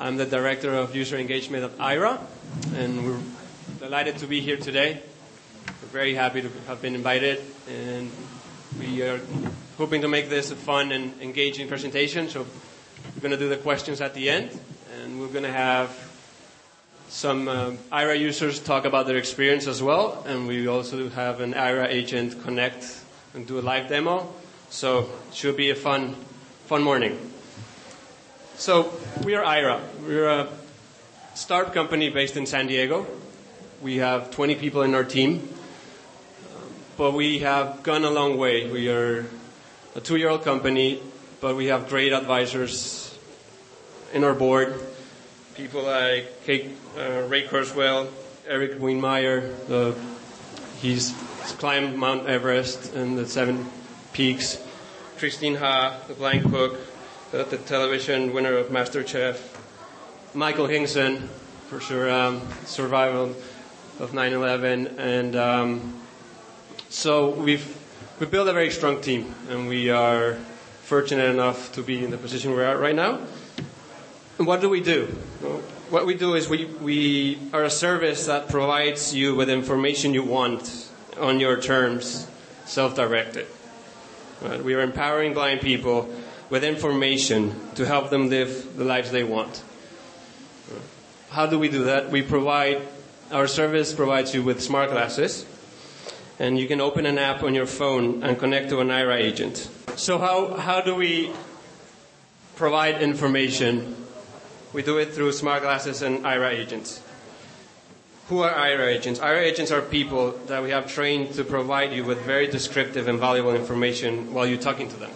I'm the Director of User Engagement at Aira, and we're delighted to be here today. We're very happy to have been invited, and we are hoping to make this a fun and engaging presentation. So we're going to do the questions at the end, and we're going to have some um, Aira users talk about their experience as well, and we also have an Aira agent connect and do a live demo. So it should be a fun, fun morning. So we are Aira. We're a startup company based in San Diego. We have 20 people in our team, but we have gone a long way. We are a two-year-old company, but we have great advisors in our board. People like Kate, uh, Ray Kurzweil, Erik Weihenmayer. Uh, he's climbed Mount Everest and the seven peaks. Christine Ha, the blind cook, the television winner of MasterChef, Michael Hingson, for sure, um, survival of 9/11, and um, so we've we built a very strong team, and we are fortunate enough to be in the position we're at right now. And what do we do? what we do is we, we are a service that provides you with information you want on your terms, self-directed. Right? We are empowering blind people with information to help them live the lives they want. How do we do that? We provide, our service provides you with smart glasses, and you can open an app on your phone and connect to an Aira agent. So how, how do we provide information? We do it through smart glasses and Aira agents. Who are Aira agents? Aira agents are people that we have trained to provide you with very descriptive and valuable information while you're talking to them.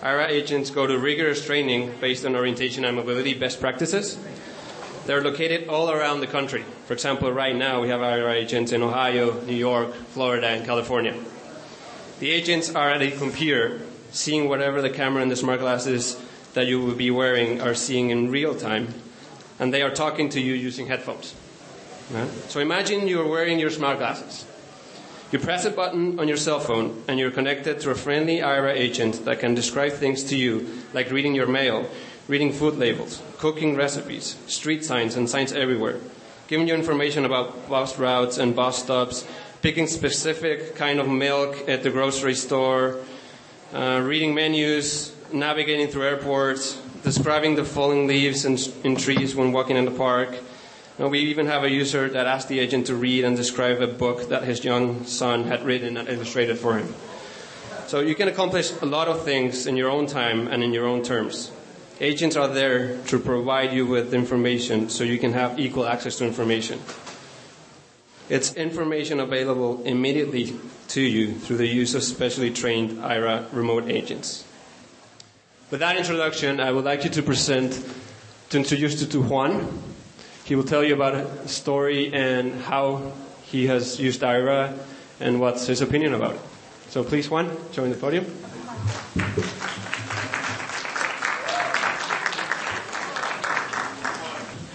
Aira agents go to rigorous training based on orientation and mobility best practices. They're located all around the country. For example, right now we have Aira agents in Ohio, New York, Florida, and California. The agents are at a computer, seeing whatever the camera and the smart glasses that you will be wearing are seeing in real time, and they are talking to you using headphones. So imagine you're wearing your smart glasses. You press a button on your cell phone and you're connected to a friendly Aira agent that can describe things to you, like reading your mail, reading food labels, cooking recipes, street signs, and signs everywhere, giving you information about bus routes and bus stops, picking specific kind of milk at the grocery store, uh, reading menus, navigating through airports, describing the falling leaves in, in trees when walking in the park, and we even have a user that asked the agent to read and describe a book that his young son had written and illustrated for him. So you can accomplish a lot of things in your own time and in your own terms. Agents are there to provide you with information so you can have equal access to information. It's information available immediately to you through the use of specially trained Aira remote agents. With that introduction, I would like you to present, to introduce you to Juan. He will tell you about a story and how he has used Aira and what's his opinion about it. So please, Juan, join the podium.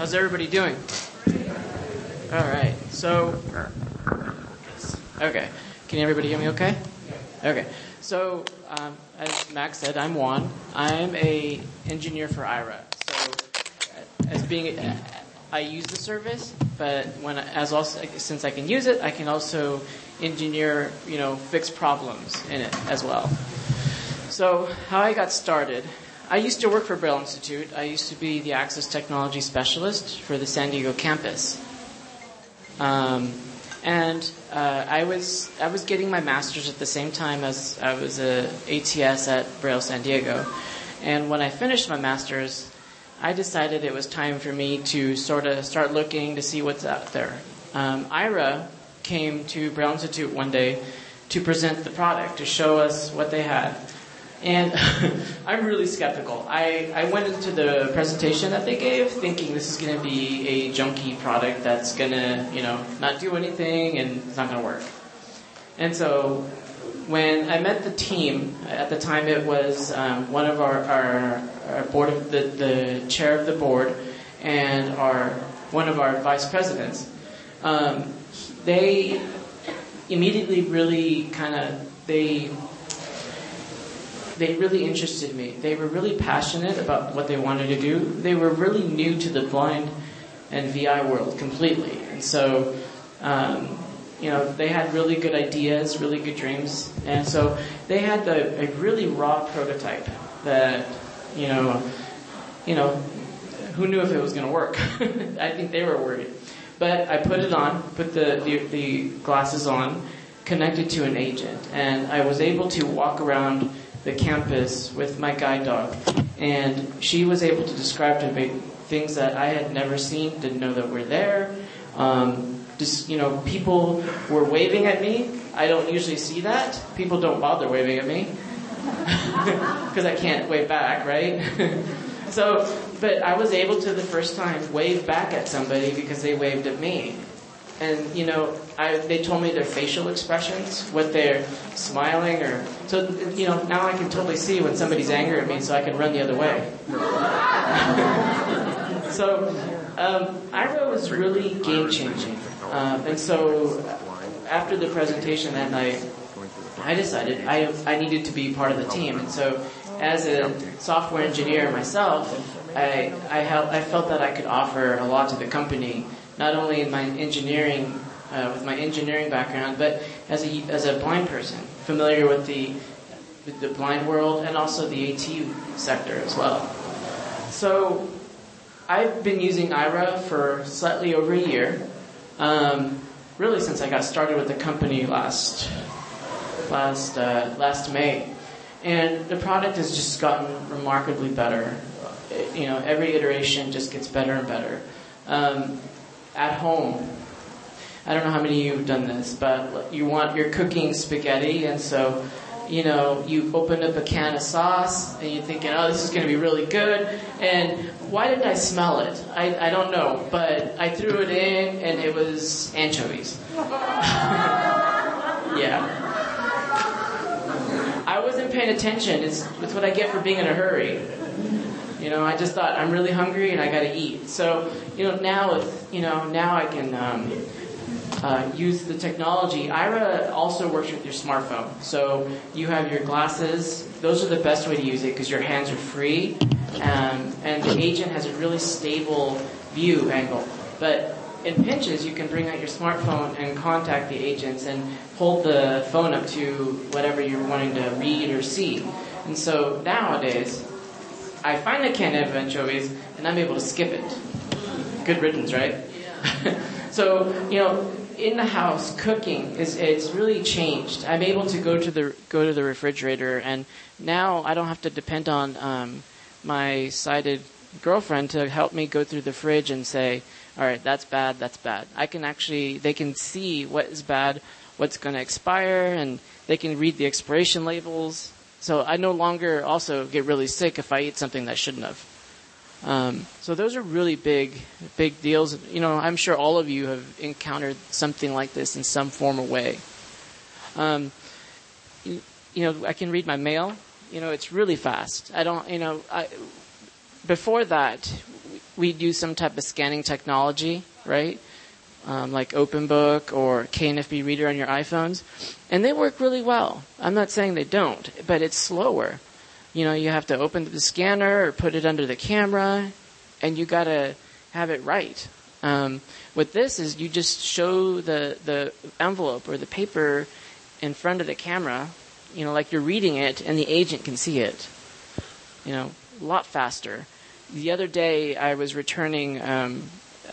How's everybody doing? All right. So, okay. Can everybody hear me okay? Okay. So, um, as Max said, I'm Juan. I'm a engineer for Aira. So, as being I use the service, but when as also since I can use it, I can also engineer, you know, fix problems in it as well. So how I got started, I used to work for Braille Institute. I used to be the access technology specialist for the San Diego campus. Um, and uh, I was I was getting my master's at the same time as I was a ATS at Braille San Diego. And when I finished my master's, I decided it was time for me to sort of start looking to see what's out there. Um, Aira came to Braille Institute one day to present the product, to show us what they had. And I'm really skeptical. I, I went into the presentation that they gave thinking this is going to be a junky product that's going to, you know, not do anything and it's not going to work. And so when I met the team, at the time it was um, one of our, our, our, board of the, the chair of the board and our one of our vice presidents. Um, they immediately really kind of they they really interested me. They were really passionate about what they wanted to do. They were really new to the blind and VI world completely. And so, um, you know, they had really good ideas, really good dreams. And so they had the, a really raw prototype that, you know, you know, who knew if it was going to work? I think they were worried. But I put it on, put the, the, the glasses on, connected to an agent, and I was able to walk around the campus with my guide dog, and she was able to describe to me things that I had never seen, didn't know that were there. Um, just you know, people were waving at me. I don't usually see that. People don't bother waving at me because I can't wave back, right? so, but I was able to the first time wave back at somebody because they waved at me. And you know, I, they told me their facial expressions, what they're smiling or so. You know, now I can totally see when somebody's angry at me, so I can run the other way. so, um, Aira was really game changing, uh, and so after the presentation that night, I decided I I needed to be part of the team, and so as a software engineer myself, I I, I felt that I could offer a lot to the company not only in my engineering, uh, with my engineering background, but as a, as a blind person, familiar with the, with the blind world and also the AT sector as well. So I've been using Aira for slightly over a year, um, really since I got started with the company last last uh, last May, and the product has just gotten remarkably better. You know, every iteration just gets better and better. Um, at home. I don't know how many of you have done this, but you want you're cooking spaghetti, and so you know you open up a can of sauce, and you're thinking, "Oh, this is going to be really good." And why didn't I smell it? I, I don't know, but I threw it in, and it was anchovies. yeah. I wasn't paying attention. It's, it's what I get for being in a hurry. You know, I just thought I'm really hungry and I got to eat. So, you know, now you know, now I can um, uh, use the technology. Aira also works with your smartphone. So you have your glasses. Those are the best way to use it because your hands are free, um, and the agent has a really stable view angle. But in pinches, you can bring out your smartphone and contact the agents and hold the phone up to whatever you're wanting to read or see. And so nowadays, I find a can of anchovies and I'm able to skip it. Good riddance, right? Yeah. so, you know, in the house, cooking is it's really changed. I'm able to go to the go to the refrigerator, and now I don't have to depend on um, my sighted girlfriend to help me go through the fridge and say, "All right, that's bad, that's bad." I can actually they can see what is bad, what's going to expire, and they can read the expiration labels. So I no longer also get really sick if I eat something that shouldn't have. Um, so those are really big, big deals. You know, I'm sure all of you have encountered something like this in some form or way. Um, you, you know, I can read my mail. You know, it's really fast. I don't, you know, I, before that, we do some type of scanning technology, right? Um, like OpenBook or KNFB Reader on your iPhones, and they work really well. I'm not saying they don't, but it's slower. You know, you have to open the scanner or put it under the camera, and you got to have it right. Um, with this is you just show the the envelope or the paper in front of the camera, you know, like you're reading it, and the agent can see it. You know, a lot faster. The other day, I was returning um,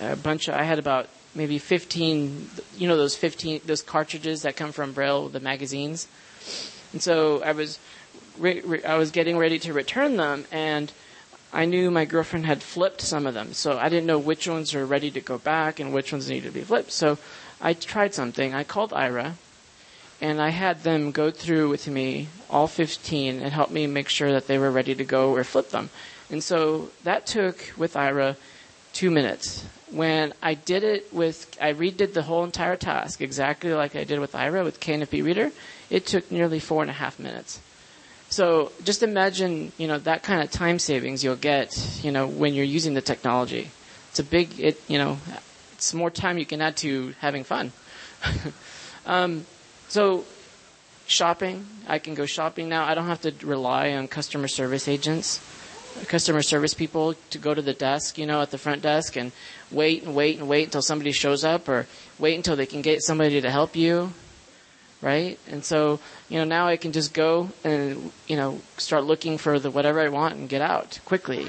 a bunch. Of, I had about maybe 15, you know, those 15, those cartridges that come from Braille, the magazines. And so I was, re- re- I was getting ready to return them and I knew my girlfriend had flipped some of them. So I didn't know which ones are ready to go back and which ones needed to be flipped. So I tried something. I called Aira and I had them go through with me all 15 and help me make sure that they were ready to go or flip them. And so that took with Aira two minutes when I did it with, I redid the whole entire task exactly like I did with Aira with KNFB Reader. It took nearly four and a half minutes. So just imagine, you know, that kind of time savings you'll get, you know, when you're using the technology. It's a big, it, you know, it's more time you can add to having fun. um, so shopping. I can go shopping now. I don't have to rely on customer service agents, customer service people to go to the desk, you know, at the front desk and wait and wait and wait until somebody shows up or wait until they can get somebody to help you. Right? And so, you know, now I can just go and, you know, start looking for the whatever I want and get out quickly.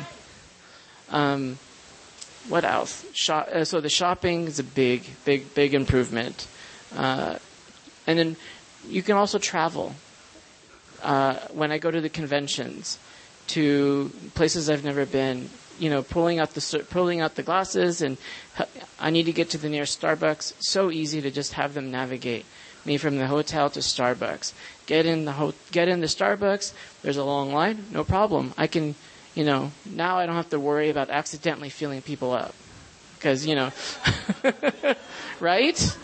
Um, what else? Shop, uh, so the shopping is a big, big, big improvement. Uh, and then you can also travel. Uh, when I go to the conventions, to places I've never been, you know, pulling out the pulling out the glasses, and I need to get to the nearest Starbucks. So easy to just have them navigate me from the hotel to Starbucks. Get in the ho- get in the Starbucks. There's a long line, no problem. I can, you know, now I don't have to worry about accidentally filling people up, because you know, right?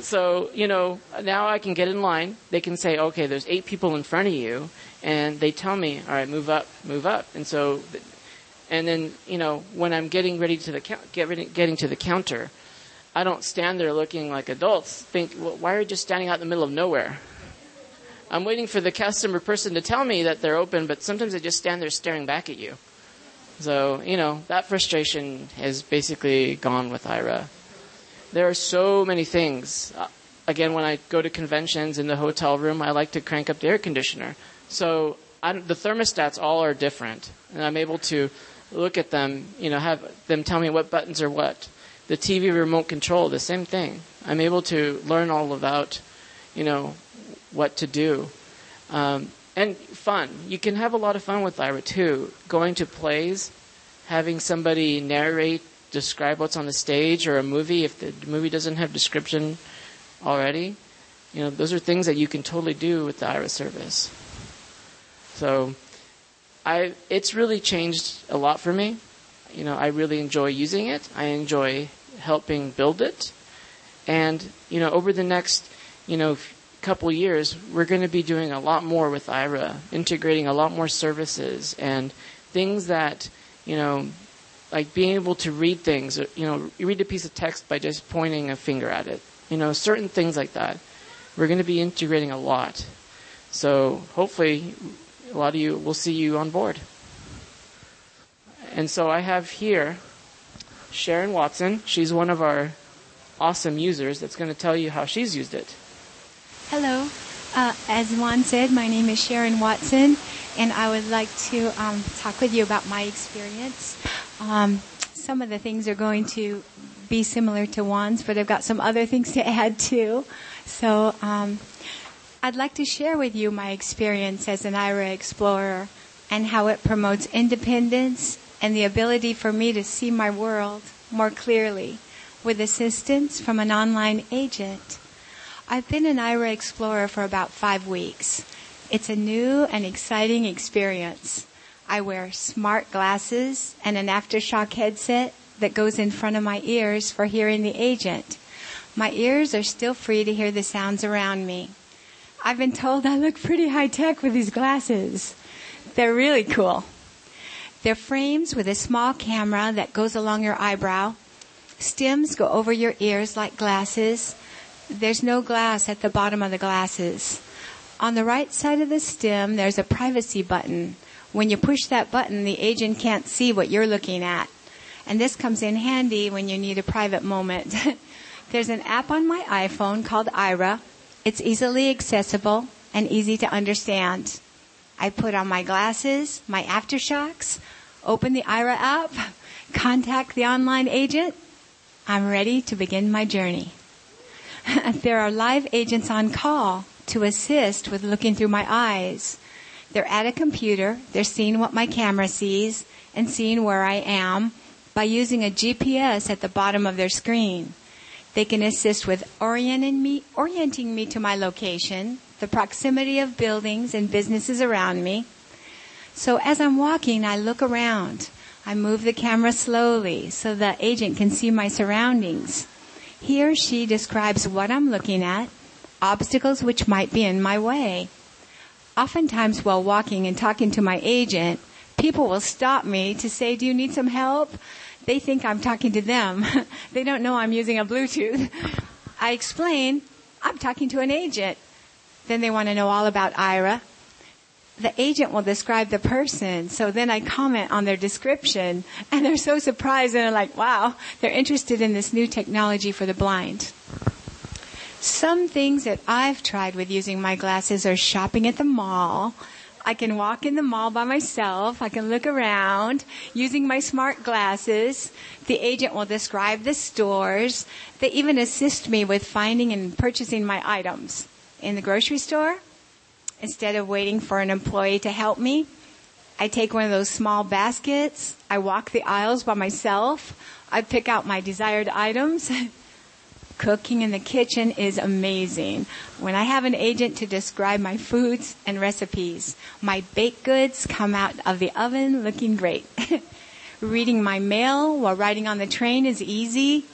So, you know, now I can get in line. They can say, okay, there's eight people in front of you, and they tell me, all right, move up, move up. And so, and then, you know, when I'm getting ready to the get ready, getting to the counter, I don't stand there looking like adults. Think, well, why are you just standing out in the middle of nowhere? I'm waiting for the customer person to tell me that they're open, but sometimes they just stand there staring back at you. So, you know, that frustration has basically gone with Aira. There are so many things. Uh, again, when I go to conventions in the hotel room, I like to crank up the air conditioner. So the thermostats all are different, and I'm able to look at them, you know, have them tell me what buttons are what. The TV remote control, the same thing. I'm able to learn all about, you know, what to do. Um, and fun. You can have a lot of fun with Aira too. Going to plays, having somebody narrate describe what's on the stage or a movie if the movie doesn't have description already. You know, those are things that you can totally do with the Aira service. So, I it's really changed a lot for me. You know, I really enjoy using it. I enjoy helping build it. And, you know, over the next, you know, couple years, we're going to be doing a lot more with Aira, integrating a lot more services and things that, you know, like being able to read things, you know, read a piece of text by just pointing a finger at it. You know, certain things like that. We're going to be integrating a lot. So hopefully a lot of you will see you on board. And so I have here Sharon Watson. She's one of our awesome users that's going to tell you how she's used it. Hello. Uh, as Juan said, my name is Sharon Watson, and I would like to um, talk with you about my experience. Um, some of the things are going to be similar to Juan's, but I've got some other things to add too. So um, I'd like to share with you my experience as an Aira explorer and how it promotes independence and the ability for me to see my world more clearly with assistance from an online agent. I've been an Aira explorer for about five weeks. It's a new and exciting experience. I wear smart glasses and an aftershock headset that goes in front of my ears for hearing the agent. My ears are still free to hear the sounds around me. I've been told I look pretty high tech with these glasses. They're really cool. They're frames with a small camera that goes along your eyebrow. Stems go over your ears like glasses. There's no glass at the bottom of the glasses. On the right side of the stem, there's a privacy button when you push that button, the agent can't see what you're looking at. And this comes in handy when you need a private moment. There's an app on my iPhone called Aira. It's easily accessible and easy to understand. I put on my glasses, my AfterShokz, open the Aira app, contact the online agent. I'm ready to begin my journey. there are live agents on call to assist with looking through my eyes. They're at a computer, they're seeing what my camera sees and seeing where I am by using a GPS at the bottom of their screen. They can assist with orienting me, orienting me to my location, the proximity of buildings and businesses around me. So as I'm walking, I look around. I move the camera slowly so the agent can see my surroundings. He or she describes what I'm looking at, obstacles which might be in my way oftentimes while walking and talking to my agent, people will stop me to say, do you need some help? They think I'm talking to them. they don't know I'm using a Bluetooth. I explain, I'm talking to an agent. Then they want to know all about Aira. The agent will describe the person, so then I comment on their description, and they're so surprised and they're like, wow, they're interested in this new technology for the blind. Some things that I've tried with using my glasses are shopping at the mall. I can walk in the mall by myself. I can look around using my smart glasses. The agent will describe the stores. They even assist me with finding and purchasing my items. In the grocery store, instead of waiting for an employee to help me, I take one of those small baskets. I walk the aisles by myself. I pick out my desired items. Cooking in the kitchen is amazing. When I have an agent to describe my foods and recipes, my baked goods come out of the oven looking great. Reading my mail while riding on the train is easy.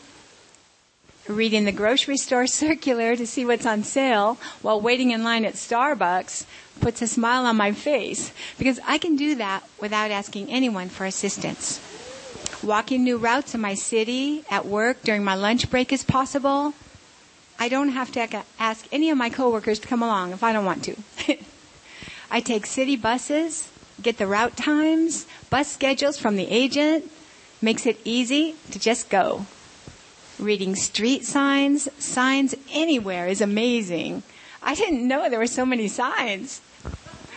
Reading the grocery store circular to see what's on sale while waiting in line at Starbucks puts a smile on my face because I can do that without asking anyone for assistance. Walking new routes in my city, at work, during my lunch break is possible. I don't have to ask any of my coworkers to come along if I don't want to. I take city buses, get the route times, bus schedules from the agent, makes it easy to just go. Reading street signs, signs anywhere is amazing. I didn't know there were so many signs.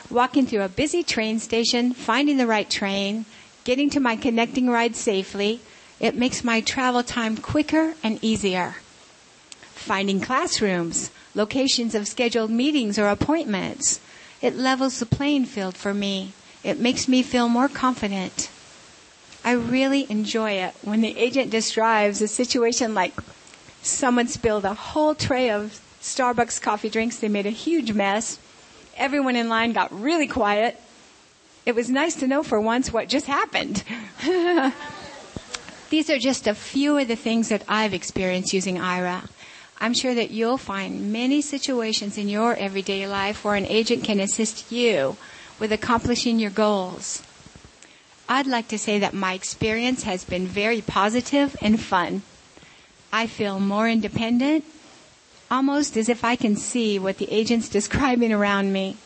Walking through a busy train station, finding the right train, getting to my connecting ride safely. It makes my travel time quicker and easier. Finding classrooms, locations of scheduled meetings or appointments. It levels the playing field for me. It makes me feel more confident. I really enjoy it when the agent describes a situation like someone spilled a whole tray of Starbucks coffee drinks. They made a huge mess. Everyone in line got really quiet it was nice to know for once what just happened. These are just a few of the things that I've experienced using Aira. I'm sure that you'll find many situations in your everyday life where an agent can assist you with accomplishing your goals. I'd like to say that my experience has been very positive and fun. I feel more independent, almost as if I can see what the agent's describing around me.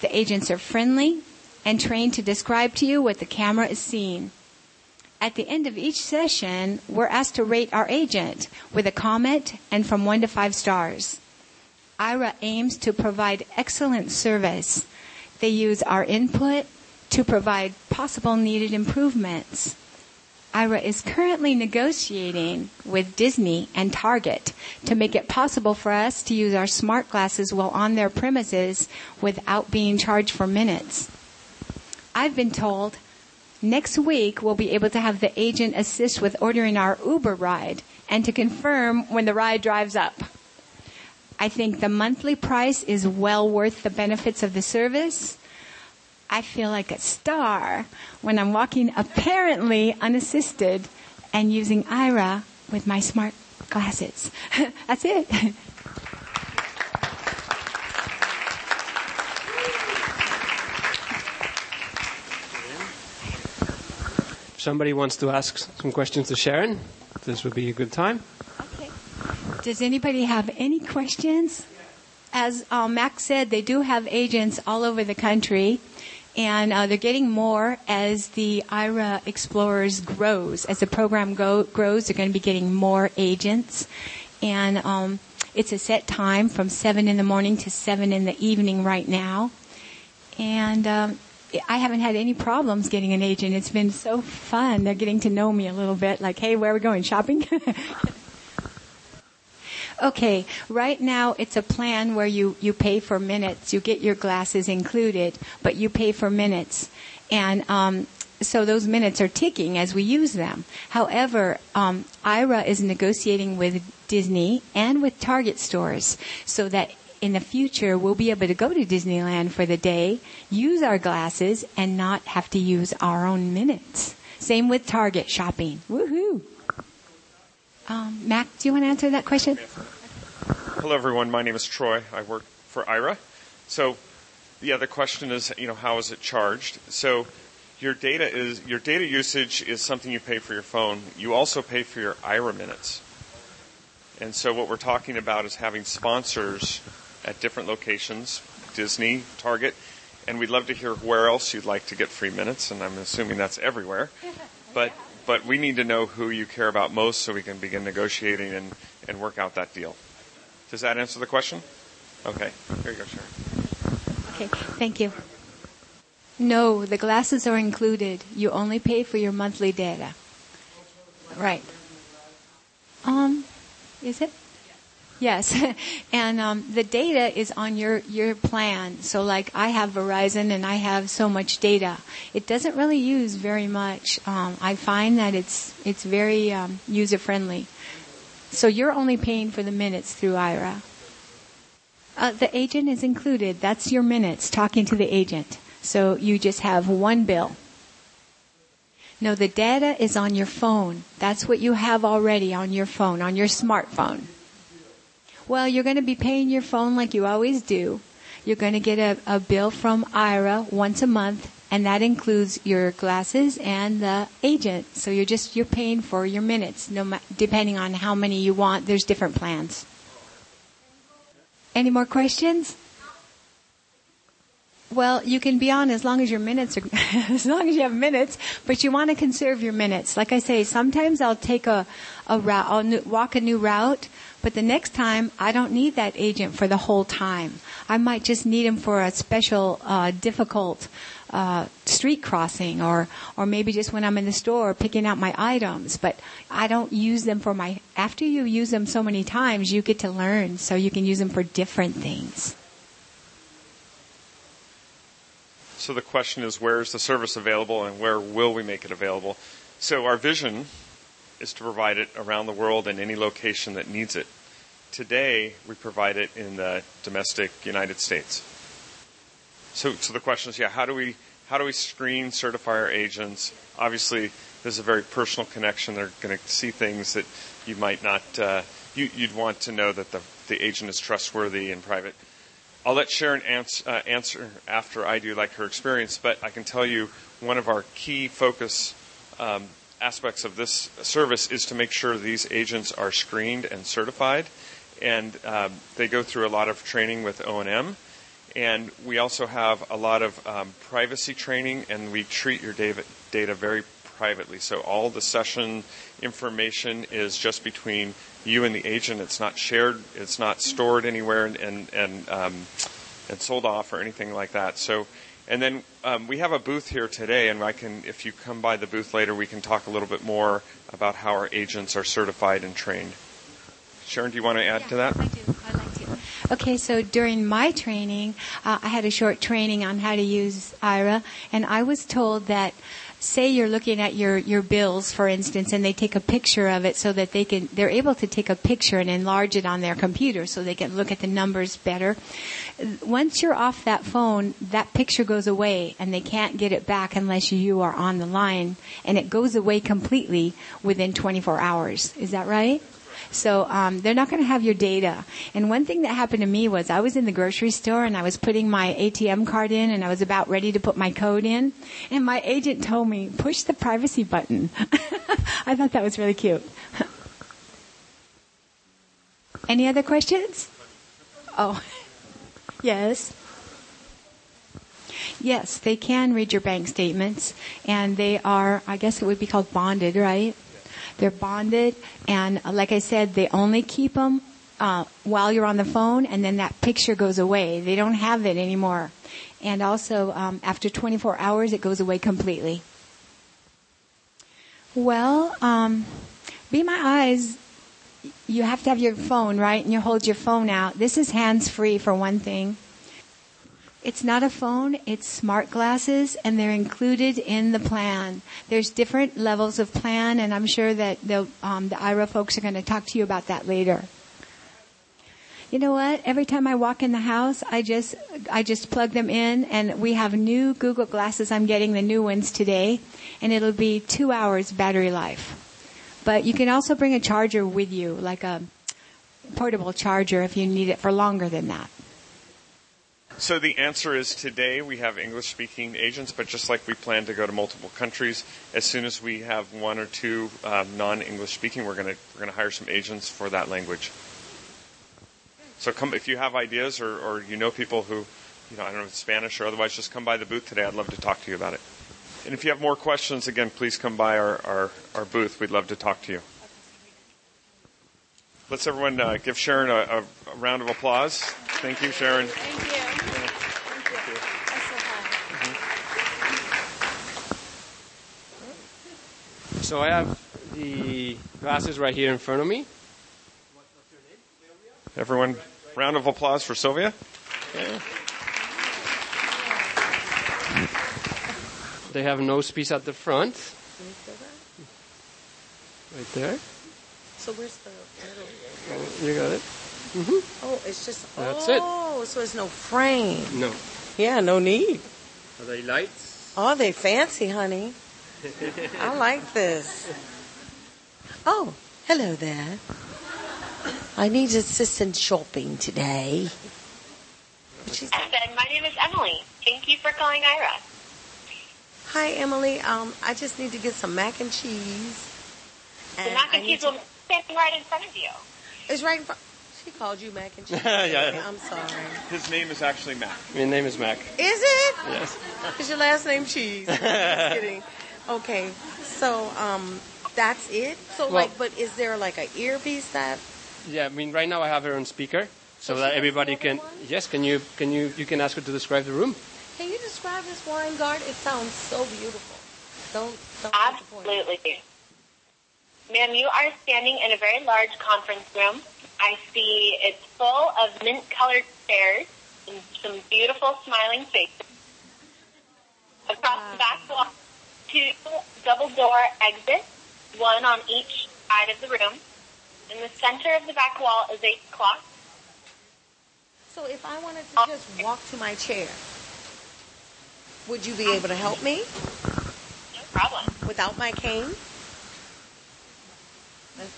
The agents are friendly, and trained to describe to you what the camera is seeing. At the end of each session, we're asked to rate our agent with a comment and from one to five stars. Aira aims to provide excellent service. They use our input to provide possible needed improvements. Aira is currently negotiating with Disney and Target to make it possible for us to use our smart glasses while on their premises without being charged for minutes. I've been told next week we'll be able to have the agent assist with ordering our Uber ride and to confirm when the ride drives up. I think the monthly price is well worth the benefits of the service. I feel like a star when I'm walking apparently unassisted and using Aira with my smart glasses. That's it. Somebody wants to ask some questions to Sharon, this would be a good time. Okay. Does anybody have any questions? As uh, Max said, they do have agents all over the country, and uh, they're getting more as the Aira Explorers grows. As the program go- grows, they're going to be getting more agents, and um, it's a set time from seven in the morning to seven in the evening right now, and um, I haven't had any problems getting an agent. It's been so fun. They're getting to know me a little bit. Like, hey, where are we going? Shopping? okay, right now it's a plan where you, you pay for minutes. You get your glasses included, but you pay for minutes. And, um, so those minutes are ticking as we use them. However, um, Aira is negotiating with Disney and with Target stores so that in the future, we'll be able to go to Disneyland for the day, use our glasses, and not have to use our own minutes. Same with Target shopping. Woohoo! Um, Mac, do you want to answer that question? Hello, everyone. My name is Troy. I work for Aira. So, the other question is, you know, how is it charged? So, your data is your data usage is something you pay for your phone. You also pay for your Aira minutes. And so, what we're talking about is having sponsors at different locations, Disney, Target, and we'd love to hear where else you'd like to get free minutes, and I'm assuming that's everywhere. But but we need to know who you care about most so we can begin negotiating and, and work out that deal. Does that answer the question? Okay. Here you go, Sharon. Okay, thank you. No, the glasses are included. You only pay for your monthly data. Right. Um, is it? Yes, and um, the data is on your your plan. So, like, I have Verizon and I have so much data. It doesn't really use very much. Um, I find that it's it's very um, user friendly. So you're only paying for the minutes through Aira. Uh, the agent is included. That's your minutes talking to the agent. So you just have one bill. No, the data is on your phone. That's what you have already on your phone, on your smartphone. Well, you're going to be paying your phone like you always do. You're going to get a, a bill from Aira once a month, and that includes your glasses and the agent. So you're just you're paying for your minutes, no depending on how many you want. There's different plans. Any more questions? Well, you can be on as long as your minutes are, as long as you have minutes, but you want to conserve your minutes. Like I say, sometimes I'll take a, a route, I'll walk a new route, but the next time I don't need that agent for the whole time. I might just need him for a special, uh, difficult, uh, street crossing or, or maybe just when I'm in the store picking out my items, but I don't use them for my, after you use them so many times, you get to learn so you can use them for different things. So the question is, where is the service available and where will we make it available? So our vision is to provide it around the world in any location that needs it. Today, we provide it in the domestic United States. So, so the question is, yeah, how do we how do we screen, certify our agents? Obviously, there's a very personal connection. They're going to see things that you might not. Uh, you, would want to know that the the agent is trustworthy and private. I'll let Sharon answer, uh, answer after I do, like her experience, but I can tell you one of our key focus um, aspects of this service is to make sure these agents are screened and certified, and um, they go through a lot of training with O&M. And we also have a lot of um, privacy training, and we treat your data, very privately. So all the session information is just between you and the agent. It's not shared. It's not stored anywhere and and and, um, and sold off or anything like that. So, and then um, we have a booth here today, and I can, if you come by the booth later, we can talk a little bit more about how our agents are certified and trained. Sharon, do you want to add yeah, to that? I do. I'd like to. Okay, so during my training, uh, I had a short training on how to use Aira, and I was told that say you're looking at your, your bills, for instance, and they take a picture of it so that they can, they're able to take a picture and enlarge it on their computer so they can look at the numbers better. Once you're off that phone, that picture goes away and they can't get it back unless you are on the line and it goes away completely within 24 hours. Is that right? So um, they're not going to have your data. And one thing that happened to me was I was in the grocery store and I was putting my ATM card in and I was about ready to put my code in, and my agent told me push the privacy button. I thought that was really cute. Any other questions? Oh, yes. Yes, they can read your bank statements, and they are, I guess it would be called bonded, right? They're bonded, and uh, like I said, they only keep them uh, while you're on the phone, and then that picture goes away. They don't have it anymore. And also, um, after 24 hours, it goes away completely. Well, um, Be My Eyes, you have to have your phone, right? And you hold your phone out. This is hands free for one thing. It's not a phone, it's smart glasses, and they're included in the plan. There's different levels of plan, and I'm sure that the, um, the Aira folks are going to talk to you about that later. You know what? Every time I walk in the house, I just I just plug them in, and we have new Google glasses. I'm getting the new ones today, and it'll be two hours battery life. But you can also bring a charger with you, like a portable charger, if you need it for longer than that. So the answer is today we have English speaking agents, but just like we plan to go to multiple countries, as soon as we have one or two um, non English speaking, we're going to we're to hire some agents for that language. So come if you have ideas or, or you know people who, you know, I don't know, Spanish or otherwise, just come by the booth today. I'd love to talk to you about it. And if you have more questions, again, please come by our, our, our booth. We'd love to talk to you. Let's everyone uh, give Sharon a, a, a, round of applause. Thank you, Sharon. Thank you. Thank you. That's so So I have the glasses right here in front of me. Everyone, round of applause for Sylvia. Okay. They have nose piece at the front. Right there. So where's the middle? Oh, you got it? Mm-hmm. Oh, it's just. That's it. Oh, so it's no frame. No. Yeah, no need. Are they lights? Oh, they fancy, honey. I like this. Oh, hello there. I need assistance shopping today. What she say? said, my name is Emily. Thank you for calling Aira. Hi, Emily. Um, I just need to get some mac and cheese. The mac and need cheese to- will be standing right in front of you. It's right in front. She called you mac and cheese. Yeah. I'm sorry. His name is actually Mac. My name is Mac. Is it? Yes. Is your last name Cheese? Just kidding. Okay, so um, that's it. So Well- like, but is there like a earpiece that? Yeah, I mean, right now I have her on speaker, so So that everybody can. one? Yes, can you can you you can ask her to describe the room? Can you describe this wine guard? It sounds so beautiful. Don't don't. Absolutely. Ma'am, you are standing in a very large conference room. I see it's full of mint-colored chairs and some beautiful smiling faces. Across the back wall, two double-door exits, one on each side of the room. In the center of the back wall is a clock. So if I wanted to just walk to my chair, would you be able to help me No problem. without my cane?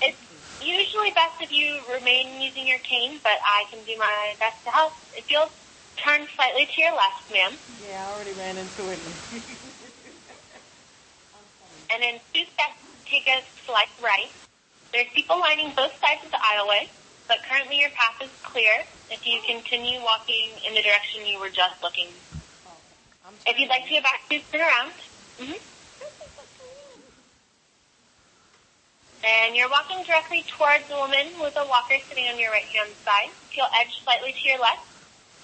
It's usually best if you remain using your cane, but I can do my best to help. If you'll turn slightly to your left, ma'am, Yeah, I already ran into it. and in two steps, take a slight right. There's people lining both sides of the aisleway, but currently your path is clear if you continue walking in the direction you were just looking. If you'd like to go back, please turn around. hmm And you're walking directly towards the woman with a walker sitting on your right hand side. You'll edge slightly to your left,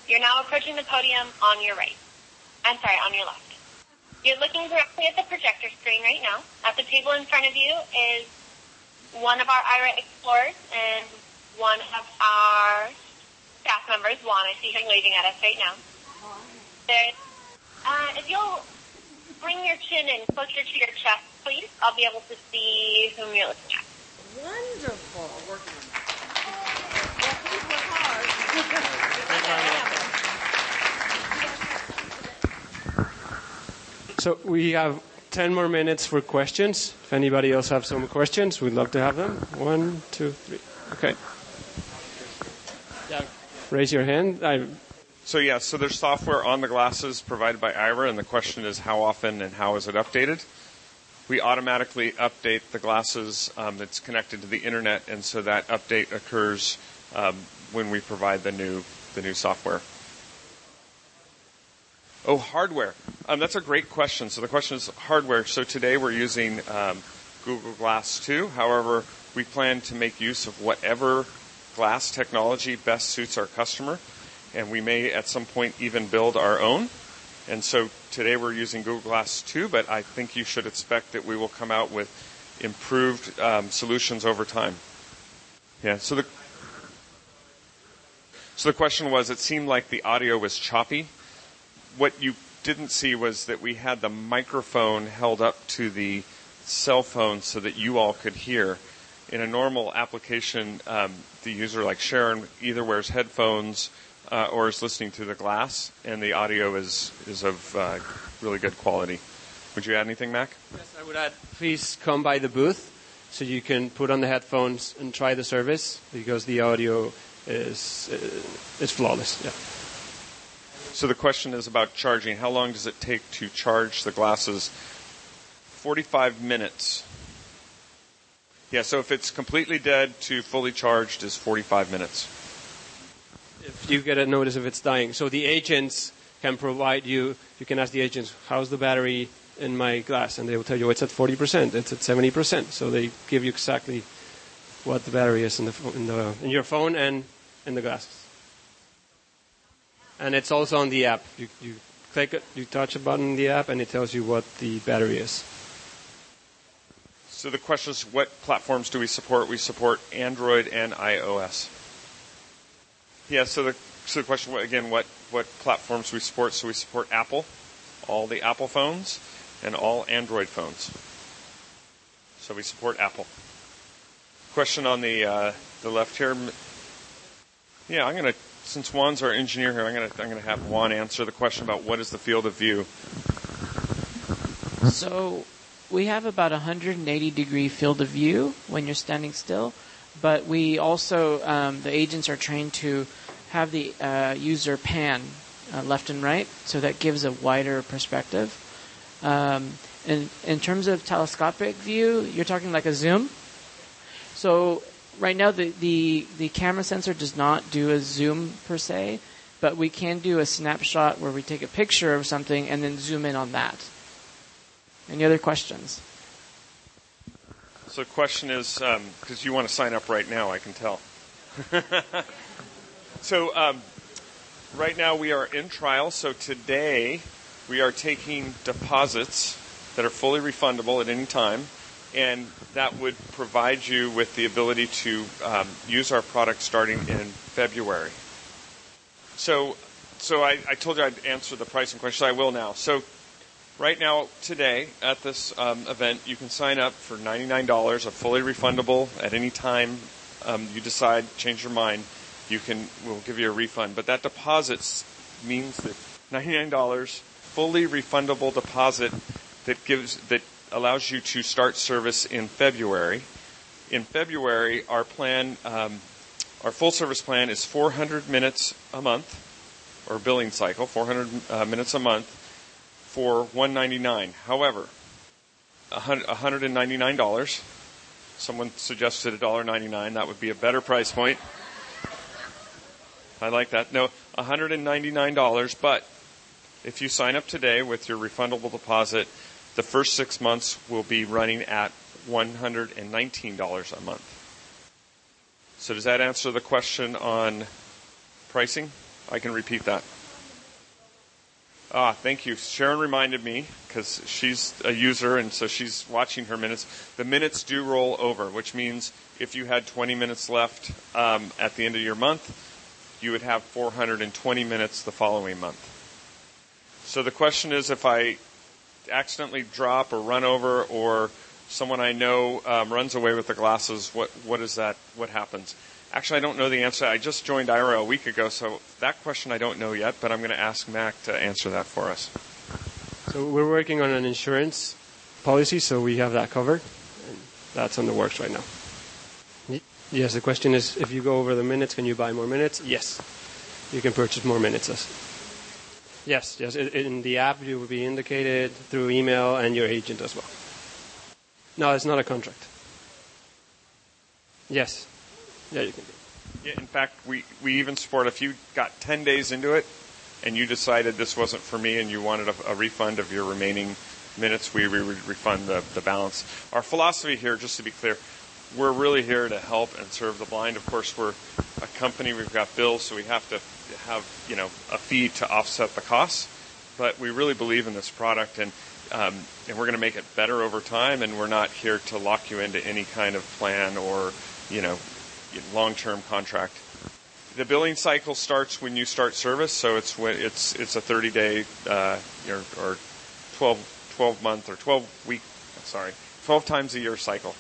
you're now approaching the podium on your right. I'm sorry, on your left. You're looking directly at the projector screen right now. At the table in front of you is one of our Aira explorers and one of our staff members, Juan. I see him waving at us right now. Uh, if you'll bring your chin in closer to your chest, please, I'll be able to see whom you're looking at. Wonderful. So we have 10 more minutes for questions. If anybody else have some questions, we'd love to have them. One, two, three. Okay. Yeah. Raise your hand. I, So yeah, so there's software on the glasses provided by Aira, and the question is how often and how is it updated? We automatically update the glasses um, that's connected to the internet, and so that update occurs um, when we provide the new the new software. Oh, hardware. Um, that's a great question. So the question is hardware. So today we're using um, Google Glass 2. However, we plan to make use of whatever glass technology best suits our customer, and we may at some point even build our own. And so today we're using Google Glass 2, but I think you should expect that we will come out with improved um, solutions over time. Yeah. So the so the question was, it seemed like the audio was choppy. What you didn't see was that we had the microphone held up to the cell phone so that you all could hear. In a normal application, um, the user, like Sharon, either wears headphones uh, or is listening through the glass, and the audio is is of uh, really good quality. Would you add anything, Mac? yes, I would add, please come by the booth so you can put on the headphones and try the service because the audio is uh, is flawless. Yeah. So the question is about charging. How long does it take to charge the glasses? 45 minutes. Yeah, so if it's completely dead to fully charged is 45 minutes. If you get a notice if it's dying. So the agents can provide you. You can ask the agents, "How's the battery in my glass?" And they will tell you it's at 40%, it's at 70%. So they give you exactly what the battery is in the in the in your phone and in the glasses. And it's also on the app. You, you click it, you touch a button in the app, and it tells you what the battery is. So the question is, what platforms do we support? We support Android and iOS. Yeah. So the so the question again, what what platforms we support? So we support Apple, all the Apple phones, and all Android phones. So we support Apple. Question on the uh, the left here. Yeah, I'm gonna since Juan's our engineer here, I'm gonna I'm gonna have Juan answer the question about what is the field of view. So we have about 180 degree field of view when you're standing still, but we also um, the agents are trained to have the uh, user pan uh, left and right, so that gives a wider perspective. Um, in in terms of telescopic view, you're talking like a zoom. So right now the, the, the camera sensor does not do a zoom per se, but we can do a snapshot where we take a picture of something and then zoom in on that. Any other questions? So question is, because um, you want to sign up right now, I can tell. so um, right now we are in trial. So today we are taking deposits that are fully refundable at any time and that would provide you with the ability to um, use our product starting in February. So, so I, I, told you I'd answer the pricing question. So I will now. So, right now, today at this um, event, you can sign up for $99, a fully refundable at any time um, you decide, change your mind. You can, we'll give you a refund. But that deposit means that $99 fully refundable deposit that gives that allows you to start service in February. In February, our plan, um, our full service plan is 400 minutes a month, or billing cycle, 400 uh, minutes a month for 199. However, $199. Someone suggested $1.99. That would be a better price point. I like that. No, $199. But if you sign up today with your refundable deposit, the first six months will be running at $119 a month. So does that answer the question on pricing? I can repeat that. Ah, thank you. Sharon reminded me because she's a user and so she's watching her minutes. The minutes do roll over, which means if you had 20 minutes left um, at the end of your month, you would have 420 minutes the following month. So the question is if I accidentally drop or run over, or someone I know um, runs away with the glasses, what what is that? What happens? Actually, I don't know the answer. I just joined Aira a week ago, so that question I don't know yet. But I'm going to ask Mac to answer that for us. So we're working on an insurance policy, so we have that covered. and That's on the works right now. Yes, the question is if you go over the minutes, can you buy more minutes? Yes, you can purchase more minutes. Yes, yes. In the app, you will be indicated through email and your agent as well. No, it's not a contract. Yes. Yeah, you can do. In fact, we, we even support if you got 10 days into it and you decided this wasn't for me and you wanted a, a refund of your remaining minutes, we would refund the, the balance. Our philosophy here, just to be clear, we're really here to help and serve the blind. Of course, we're a company, we've got bills, so we have to have you know a fee to offset the costs. But we really believe in this product, and um, and we're going to make it better over time. And we're not here to lock you into any kind of plan or you know long-term contract. The billing cycle starts when you start service, so it's it's it's a 30-day uh, or, or 12 12 month or 12 week sorry 12 times a year cycle.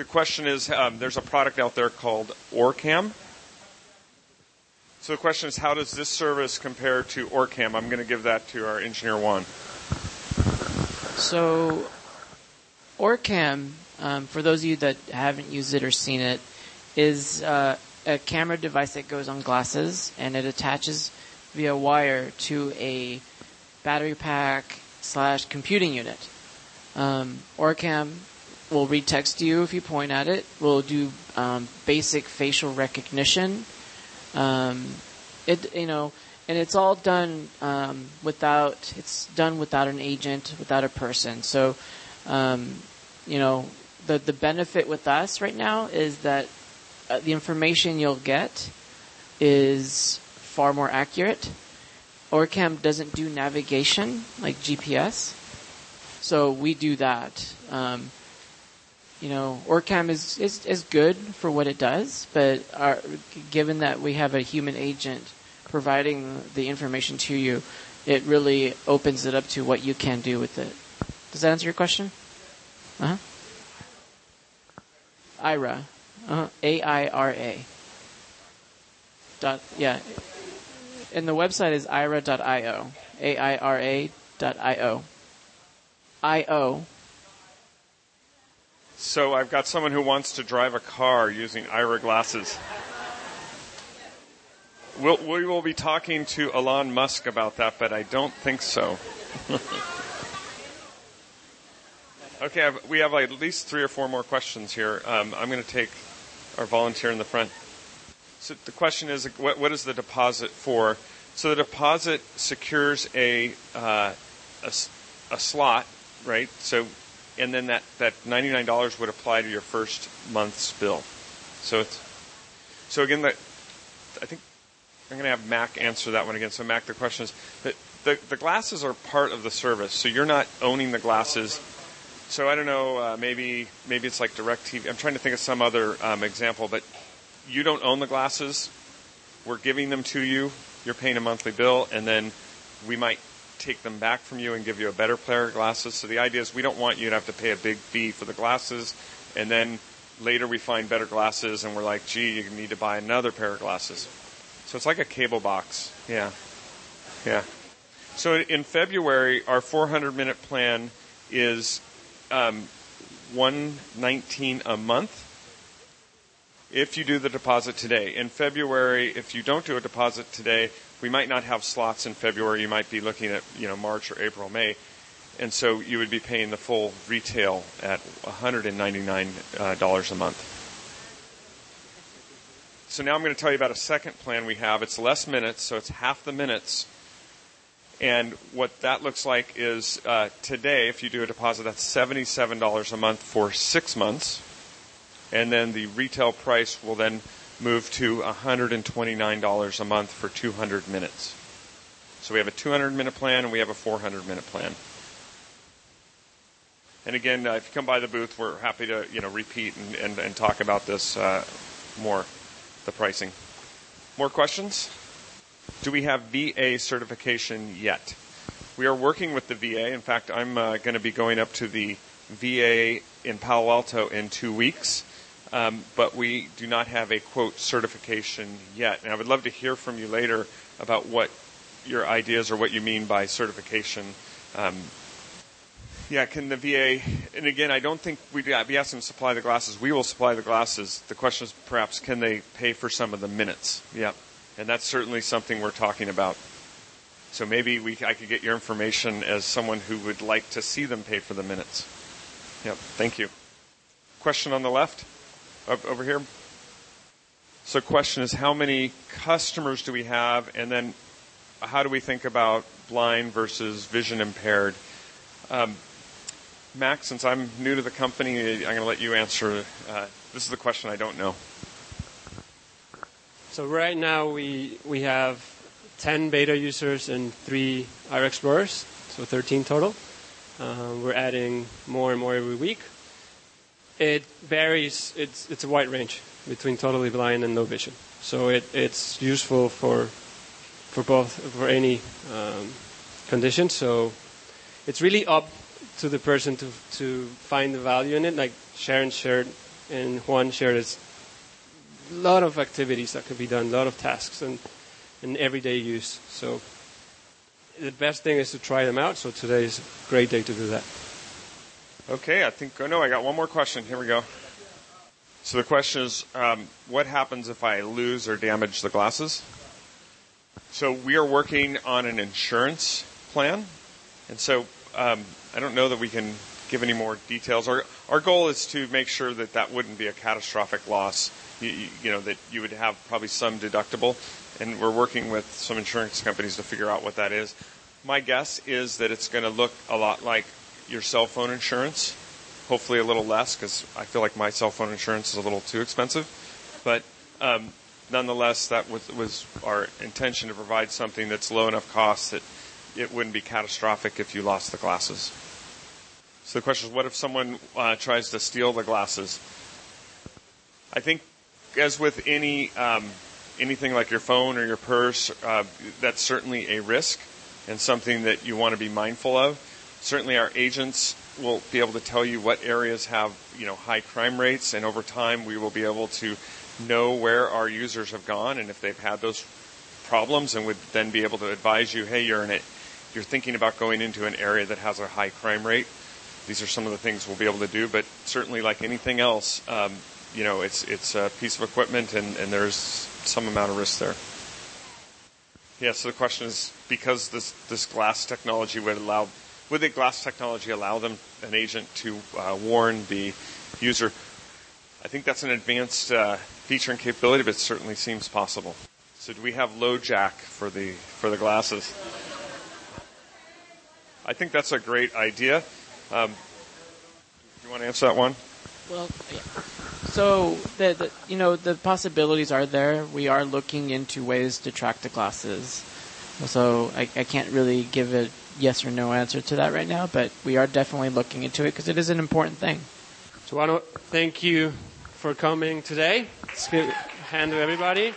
The question is, um, there's a product out there called Orcam so the question is, how does this service compare to Orcam? I'm going to give that to our engineer Juan. So Orcam, um, for those of you that haven't used it or seen it, is uh, a camera device that goes on glasses and it attaches via wire to a battery pack slash computing unit. Um, Orcam will read text to you if you point at it. We'll do um, basic facial recognition Um, it you know, and it's all done um, without it's done without an agent, without a person. So, um, you know, the the benefit with us right now is that uh, the information you'll get is far more accurate. Orcam doesn't do navigation like GPS, so we do that. Um, you know, Orcam is, is, is good for what it does, but our, given that we have a human agent providing the information to you, it really opens it up to what you can do with it. Does that answer your question? Uh huh. Aira. Uh-huh. A I R A. Dot, yeah. And the website is aira.io. A I R A dot I-O. I-O. So I've got someone who wants to drive a car using Aira glasses. We'll, we will be talking to Elon Musk about that, but I don't think so. okay, I've, we have at least three or four more questions here. Um, I'm going to take our volunteer in the front. So the question is, what, what is the deposit for? So the deposit secures a, uh, a, a slot, right? So, and then that, that $99 would apply to your first month's bill. So it's, so again, that, I think I'm going to have Mac answer that one again. So Mac, the question is, the, the, the glasses are part of the service. So you're not owning the glasses. So I don't know, uh, maybe maybe it's like DirecTV. I'm trying to think of some other um, example, but you don't own the glasses. We're giving them to you. You're paying a monthly bill, and then we might take them back from you and give you a better pair of glasses. So the idea is we don't want you to have to pay a big fee for the glasses, and then later we find better glasses, and we're like, gee, you need to buy another pair of glasses. So it's like a cable box. Yeah. Yeah. So in February, our 400 minute plan is um, 119 a month if you do the deposit today. In February, if you don't do a deposit today, we might not have slots in February. You might be looking at you know March or April, May, and so you would be paying the full retail at $199 a month. So now I'm going to tell you about a second plan we have. It's less minutes, so it's half the minutes. And what that looks like is uh, today, if you do a deposit, that's $77 a month for six months. And then the retail price will then move to $129 a month for 200 minutes. So we have a 200 minute plan and we have a 400 minute plan. And again, uh, if you come by the booth, we're happy to you know repeat and, and, and talk about this uh, more the pricing. More questions? Do we have VA certification yet? We are working with the VA. In fact, I'm uh, going to be going up to the VA in Palo Alto in two weeks, um, but we do not have a quote certification yet. And I would love to hear from you later about what your ideas or what you mean by certification. Um, yeah, can the VA, and again, I don't think we'd be asking to supply the glasses. We will supply the glasses. The question is perhaps can they pay for some of the minutes? Yeah, and that's certainly something we're talking about. So maybe we, I could get your information as someone who would like to see them pay for the minutes. Yep, thank you. Question on the left? Over here? So question is how many customers do we have and then how do we think about blind versus vision impaired? Um, Max, since I'm new to the company, I'm going to let you answer. Uh, this is the question I don't know. So right now we we have 10 beta users and three Aira Explorers, so 13 total. Uh, we're adding more and more every week. It varies. It's it's a wide range between totally blind and no vision. So it, it's useful for for both for any um, condition. So it's really up to the person to to find the value in it. Like Sharon shared and Juan shared, it's a lot of activities that could be done, a lot of tasks, and and everyday use. So the best thing is to try them out. So today is a great day to do that. Okay, I think. Oh no, I got one more question. Here we go. So the question is, um, what happens if I lose or damage the glasses? So we are working on an insurance plan, and so um, I don't know that we can give any more details. Our our goal is to make sure that that wouldn't be a catastrophic loss. You, you, you know that you would have probably some deductible, and we're working with some insurance companies to figure out what that is. My guess is that it's going to look a lot like your cell phone insurance. Hopefully, a little less because I feel like my cell phone insurance is a little too expensive. But um, nonetheless, that was, was our intention to provide something that's low enough cost that it wouldn't be catastrophic if you lost the glasses. So the question is, what if someone uh, tries to steal the glasses? I think, as with any um, anything like your phone or your purse, uh, that's certainly a risk and something that you want to be mindful of. Certainly, our agents will be able to tell you what areas have you know high crime rates, and over time, we will be able to know where our users have gone and if they've had those problems, and would then be able to advise you, hey, you're in it, you're thinking about going into an area that has a high crime rate. These are some of the things we'll be able to do, but certainly, like anything else, um, you know, it's it's a piece of equipment, and, and there's some amount of risk there. Yeah. So the question is, because this this glass technology would allow, would the glass technology allow them an agent to uh, warn the user? I think that's an advanced uh, feature and capability, but it certainly seems possible. So do we have LoJack for the for the glasses? I think that's a great idea. Um, you want to answer that one? Well, so the, the you know the possibilities are there. We are looking into ways to track the glasses. So I, I can't really give a yes or no answer to that right now, but we are definitely looking into it because it is an important thing. So I want to thank you for coming today. Let's give a hand to everybody.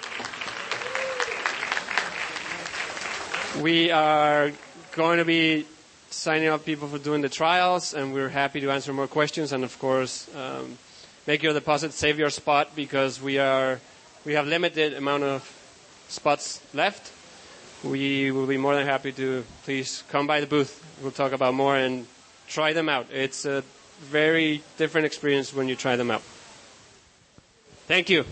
We are going to be signing up people for doing the trials, and we're happy to answer more questions. And of course, um, make your deposit, save your spot because we are we have limited amount of spots left. We will be more than happy to please come by the booth. We'll talk about more and try them out. It's a very different experience when you try them out. Thank you.